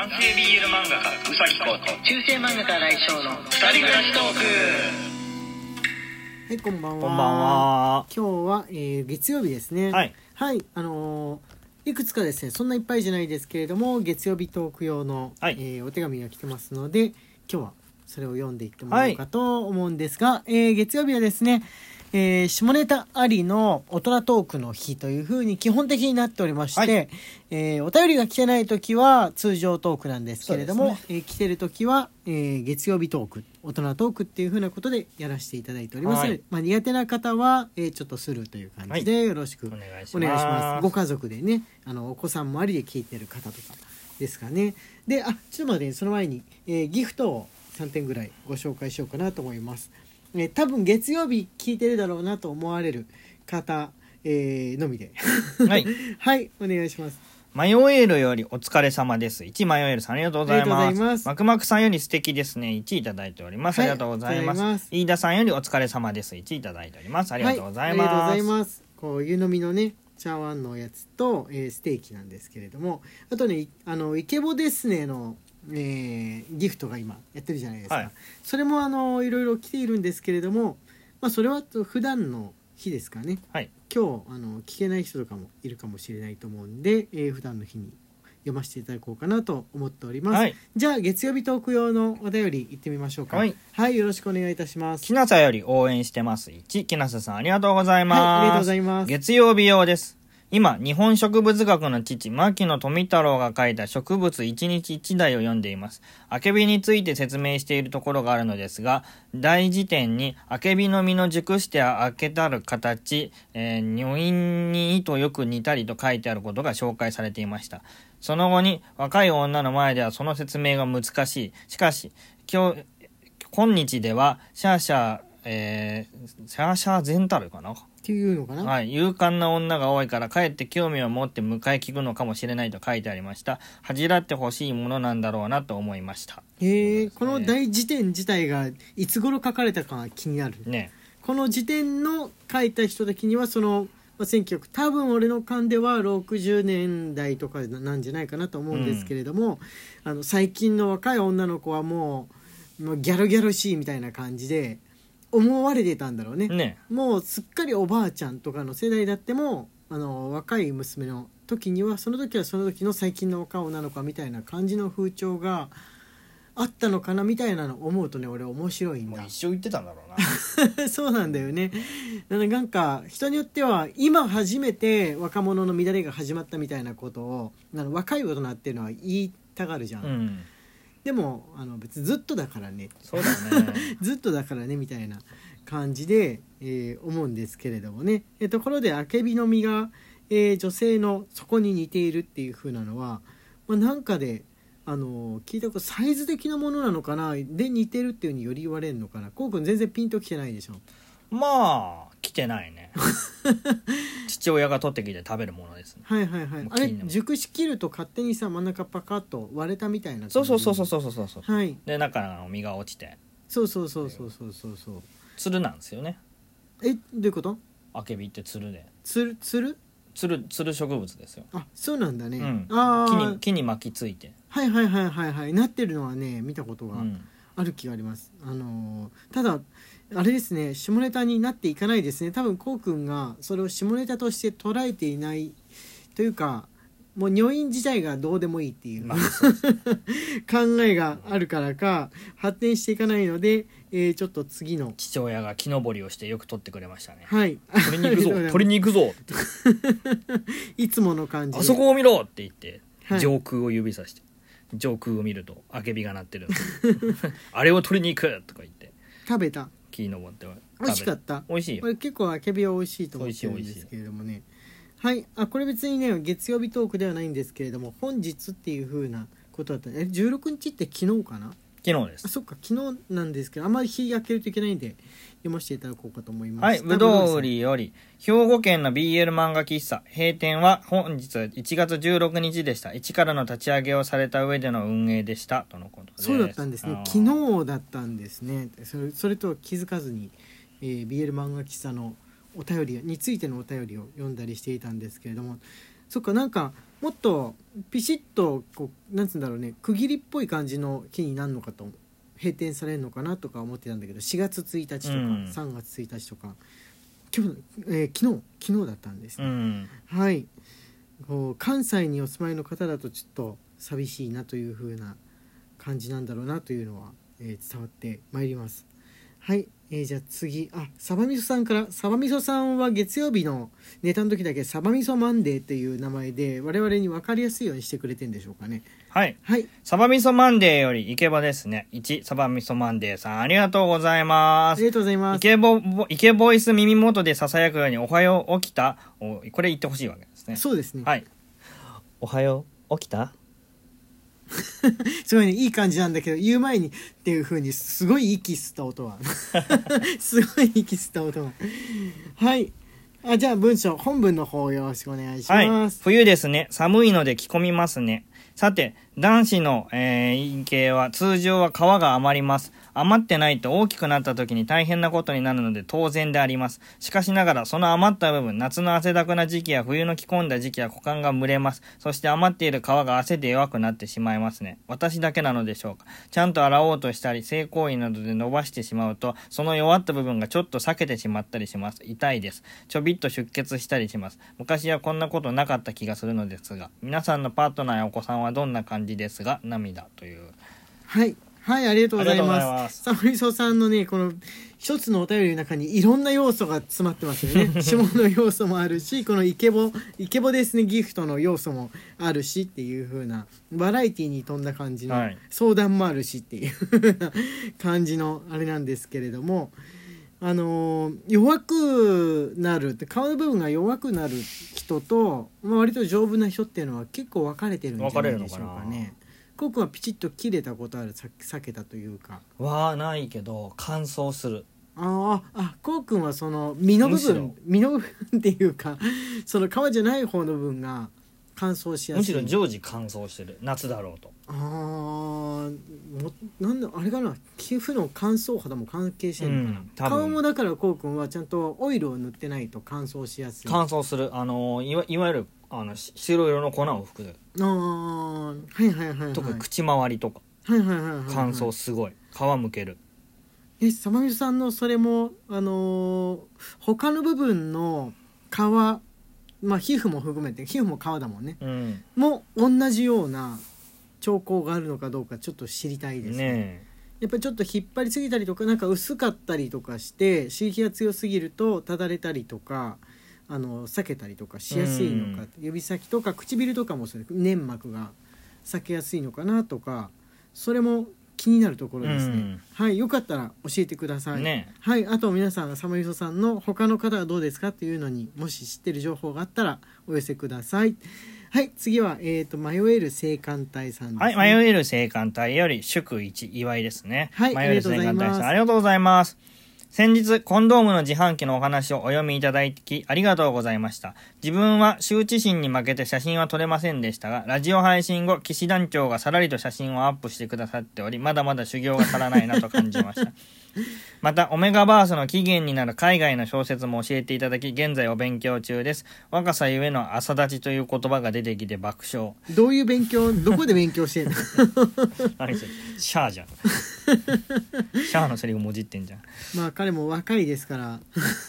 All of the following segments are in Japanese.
男性 BL 漫画家うさぎこと中世漫画家来翔の二人暮らしトーク。はいこんばんは。こんばんは。今日は、えー月曜日ですね。はい。はいあのーいくつかですねそんないっぱいじゃないですけれども月曜日トーク用の、はい。えーお手紙が来てますので今日はそれを読んでいってもらおうかと思うんですが、えー月曜日はですねえー下ネタありの大人トークの日というふうに基本的になっておりまして、はい。えーお便りが来てない時は通常トークなんですけれども、そうですえー来てる時は、えー月曜日トーク大人トークっていうふうなことでやらせていただいております。はい。まあ、苦手な方は、えーちょっとするという感じでよろしくお願いします。お願いします。ご家族でねあのお子さんもありで聞いてる方とかですかね。であちょっと待ってねその前に、えーギフトを3点ぐらいご紹介しようかなと思います、えー多分月曜日聞いてるだろうなと思われる方、えーのみではい。はいお願いしますマヨエールよりお疲れ様です。1マヨエールさんありがとうございます。ますマクマクさんより素敵ですね。1いただいております。はいありがとうございます。飯田さんよりお疲れ様です。1いただいております。ありがとうございます。はい、ありがとうございますこう湯飲みのね茶碗のやつと、えーステーキなんですけれどもあとねいあのイケボですねの、えーギフトが今やってるじゃないですか、はいそれもあのいろいろ来ているんですけれどもまあそれは普段の日ですかねはい。今日あの聞けない人とかもいるかもしれないと思うんで、えー普段の日に読ませていただこうかなと思っております、はい。じゃあ月曜日トーク用のお便り行ってみましょうかはい、はい、よろしくお願いいたしますきなさより応援してます。1。きなささんありがとうございます。はいありがとうございます月曜日用です。今、日本植物学の父、牧野富太郎が書いた植物一日一題を読んでいます。アケビについて説明しているところがあるのですが、大辞典に、アケビの実の熟して開けたる形、えー、女院に糸よく似たりと書いてあることが紹介されていました。その後に、若い女の前ではその説明が難しい。しかし、今日、今日では、シャーシャー、えー、シャーシャーゼンタルかなっていうのかな、はい。勇敢な女が多いから、かえって興味を持って迎え聞くのかもしれないと書いてありました。恥じらってほしいものなんだろうなと思いました。へえ、ねこの大辞典自体がいつ頃書かれたかが気になる？ね。この辞典の書いた人的にはその、まあ、1900多分俺の勘では60年代とかなんじゃないかなと思うんですけれども、あの最近の若い女の子はもうもうギャルギャルしいみたいな感じで思われてたんだろうね。ね。もうすっかりおばあちゃんとかの世代だってもあの若い娘の時にはその時はその時の最近の若い女の子みたいな感じの風潮があったのかなみたいなの思うとね俺面白いんだもう一生言ってたんだろうな。そうなんだよねなのでなんか人によっては今初めて若者の乱れが始まったみたいなことをあの若い大人っていうのは言いたがるじゃん、うん。でもあの別にずっとだからね。そうだね。ずっとだからねみたいな感じで、えー思うんですけれどもね、えーところであけびの実が、えー女性の底に似ているっていう風なのは、まあ、なんかで、あのー聞いたことサイズ的なものなのかな？で似てるっていうふうにより言われるのかな？こうくん全然ピンときてないでしょ。まあ、来てないね。父親が取ってきて食べるものですね。はいはいはいあれもう切んの熟し切ると勝手にさ真ん中パカッと割れたみたいな感じそうそうそうそうそうそうそう。はいで、中の実が落ちて、そうそうそうそうそうそうそうつるなんですよね。えどういうこと？あけびってつるで。つる？つる？つる、つる植物ですよ。あそうなんだね、うん。ああ木に、木に巻きついて。はいはいはいはいはいなってるのはね見たことがうん。ある気があります、あのーただあれですね下ネタになっていかないですね。多分こうくんがそれを下ネタとして捉えていないというかもう女院自体がどうでもいいっていう、まあ、考えがあるからか発展していかないので、えーちょっと次の父親が木登りをしてよく取ってくれましたね。はい。取りに行くぞ 取りに行くぞ。っ ていつもの感じで。あそこを見ろって言って、はい。上空を指さして上空を見るとあけびが鳴ってるあれを取りに行くとか言って。食べた木登って美味しかった？美味しいよ。これ結構あけびは美味しいと思ってるんですけれどもね。はい。あこれ別にね月曜日トークではないんですけれども本日っていう風なことだった。え16日って昨日かな？あ昨日です。そっか。昨日なんですけどあんまり日焼けるといけないんで読ませていただこうかと思います。はい。ぶどう売りより兵庫県の BL 漫画喫茶。閉店は本日1月16日でした。一からの立ち上げをされた上での運営でした。とのことです。そうだったんですね。昨日だったんですね。それそれとは気づかずに、えー BL 漫画喫茶のお便りについてのお便りを読んだりしていたんですけれどもそっかなんかもっとピシッとこうなんつうんだろうね区切りっぽい感じの日になるのかと閉店されるのかなとか思ってたんだけど4月1日とかうん。3月1日とか、今日、えー昨日昨日だったんですね、うん。はい。こう関西にお住まいの方だとちょっと寂しいなという風な感じなんだろうなというのは、えー伝わってまいります。はい、えーじゃあ次。あサバみそさんから。サバみそさんは月曜日のネタの時だけサバみそマンデーっていう名前で我々に分かりやすいようにしてくれてんでしょうかね。はい。はい。サバ味噌マンデーよりイケボですね。1サバ味噌マンデーさんありがとうございます。ありがとうございイます。ケボボイケボイス耳元で囁くようにおはよう起きた？おこれ言ってほしいわけですね。そうですね、はい。おはよう起きた？すごいねいい感じなんだけど言う前にっていう風にすごい息吸った音は。すごい息吸った音は。はい。あじゃあ文章本文の方よろしくお願いしはい。ます、冬ですね。寒いので着込みますね。さて男子の、えー陰茎は通常は皮が余ります。余ってないと大きくなった時に大変なことになるので当然であります。しかしながらその余った部分夏の汗だくな時期や冬の着込んだ時期は股間が蒸れます。そして余っている皮が汗で弱くなってしまいますね。私だけなのでしょうか。ちゃんと洗おうとしたり性行為などで伸ばしてしまうとその弱った部分がちょっと裂けてしまったりします。痛いです。ちょびっと出血したりします。昔はこんなことなかった気がするのですが皆さんのパートナーやお子さんはどんな感じですが涙という。はい。はいありがとうございまます。すサムリソさんのねこの一つのお便りの中にいろんな要素が詰まってますよね。下の要素もあるしこのイケボイケボですねギフトの要素もあるしっていう風なバラエティに富んだ感じの、はい。相談もあるしっていう感じのあれなんですけれどもあのー弱くなるって皮の部分が弱くなる人と、まあ、割と丈夫な人っていうのは結構分かれてるんじゃないでしょうかね。コウ君はピチッと切れたことあるさ避けたというかはないけど乾燥するあああこうくんはその身の部分身の部分っていうかその皮じゃない方の部分が乾燥しやすい。むしろ常時乾燥してる。夏だろうと。あーもなんだあれかな？皮膚の乾燥肌も関係してるのかな、うん多分。顔もだからこうくんはちゃんとオイルを塗ってないと乾燥しやすい。乾燥する。あのいわいわゆるあのし白色の粉を吹く。ああはいはいはいはい。とか口周りとか。はいはいはいはいはい。乾燥すごい。皮むける。えサバミさんのそれもあのー他の部分の皮まあ皮膚も含めて皮膚も皮だもんね。うん。も同じような兆候があるのかどうかちょっと知りたいですね。ねやっぱりちょっと引っ張りすぎたりとかなんか薄かったりとかして刺激が強すぎるとただれたりとかあの避けたりとかしやすいのか指先とか唇とかもそう粘膜が避けやすいのかなとかそれも気になるところですね、うん。はいよかったら教えてください、ね。はいあと皆さんサマユソさんの他の方はどうですかっていうのにもし知ってる情報があったらお寄せください。はい次は、えー、と迷える青函隊さんね、はい、迷える青函隊より祝一祝いですね。はい迷える青函隊さん、あありがとうございます。先日、コンドームの自販機のお話をお読みいただき、ありがとうございました。自分は羞恥心に負けて写真は撮れませんでしたが、ラジオ配信後、騎士団長がさらりと写真をアップしてくださっており、まだまだ修行が足らないなと感じました。また、オメガバースの起源になる海外の小説も教えていただき、現在お勉強中です。若さゆえの朝立ちという言葉が出てきて爆笑。どういう勉強？どこで勉強してんの？何それ？シャアじゃん。シャアのセリフもじってんじゃん。まあ彼も若いですから。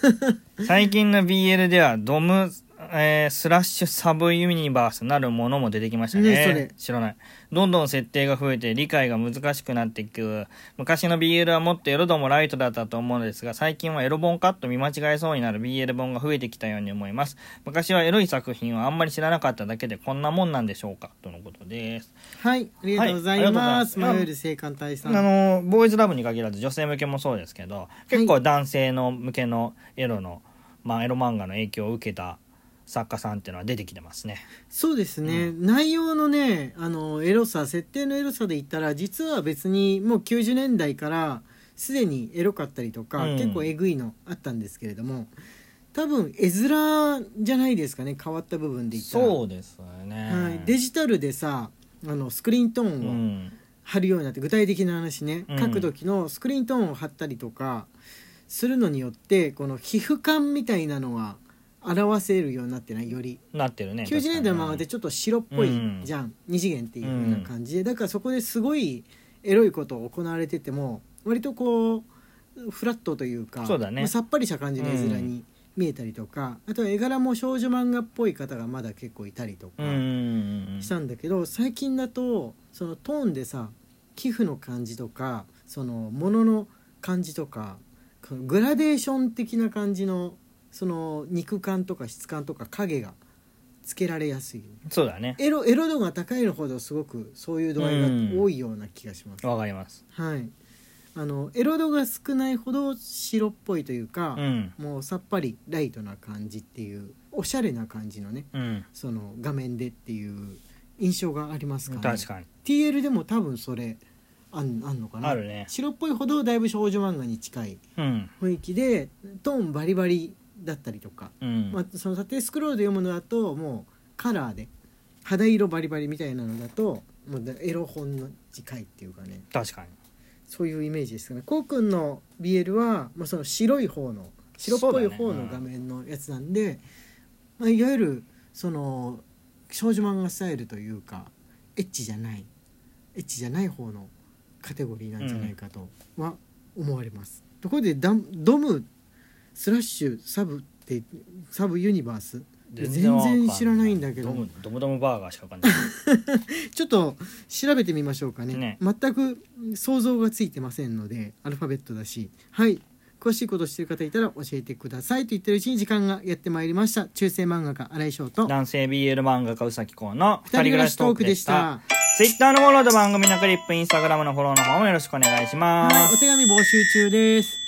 最近の BL ではドム、えースラッシュサブユニバースなるものも出てきましたね。ねそれ。知らない。どんどん設定が増えて理解が難しくなっていく。昔の BL はもっとエロ度もライトだったと思うのですが最近はエロ本かと見間違えそうになる。BL 本が増えてきたように思います。昔はエロい作品をあんまり知らなかっただけでこんなもんなんでしょうかとのことです。はいありがとうございはいます、ありがとうござい迷える青函隊さん。あのボーイズラブに限らず女性向けもそうですけど結構男性の向けのエロの、まあ、エロ漫画の影響を受けた作家さんっていうのは出てきてますね。そうですね、内容のねあのエロさ設定のエロさで言ったら実は別にもう90年代からすでにエロかったりとか、うん。結構えぐいのあったんですけれども多分絵面じゃないですかね変わった部分で言ったら。そうですね、はい、デジタルでさあのスクリーントーうンをん。貼るようになって具体的な話ね、うん。書く時のスクリーントーンを貼ったりとかするのによってこの皮膚感みたいなのが表せるようになってないより。なってるね90年代の漫画ってちょっと白っぽいうん。じゃん、二次元っていう風な感じで。だからそこですごいエロいことを行われてても割とこうフラットというかそうだね。まあさっぱりした感じの絵面に見えたりとか、あとは絵柄も少女漫画っぽい方がまだ結構いたりとかうんうんうんしたんだけど最近だとそのトーンでさ寄付の感じとかその物の感じとかグラデーション的な感じのその肉感とか質感とか影がつけられやすい。そうだね。エロエロ度が高いのほどすごくそういう度合いが多いような気がします、わかります。はい。あのエロ度が少ないほど白っぽいというかう、ん。もうさっぱりライトな感じっていうおしゃれな感じのねうん。その画面でっていう印象がありますから、確かに。TL でも多分それあんあんのかな。あるね。白っぽいほどだいぶ少女漫画に近いうん。雰囲気でトーンバリバリだったりとか、うん。まあ、その縦スクロールで読むのだともうカラーで肌色バリバリみたいなのだともうエロ本の近いっていうかね。確かに。そういうイメージですかね。こうくんの BL は、まあ、その白い方の白っぽい方の画面のやつなんで、まあ、いわゆるその少女漫画スタイルというかエッチじゃないエッチじゃない方のカテゴリーなんじゃないかとは思われます。ところでダムドムスラッシュサブってサブユニバース？全然知らないんだけど。ドムドムバーガーしかわかんない。ちょっと調べてみましょうかね。ね。全く想像がついてませんのでアルファベットだし。はい。詳しいことしてる方いたら教えてくださいと言ってるうちに時間がやってまいりました。中世漫画家新井翔と。男性 BL 漫画家うさきこうの二人暮らしトークでした。ツイッターのフォローと番組のクリップインスタグラムのフォローの方もよろしくお願いします、はい。お手紙募集中です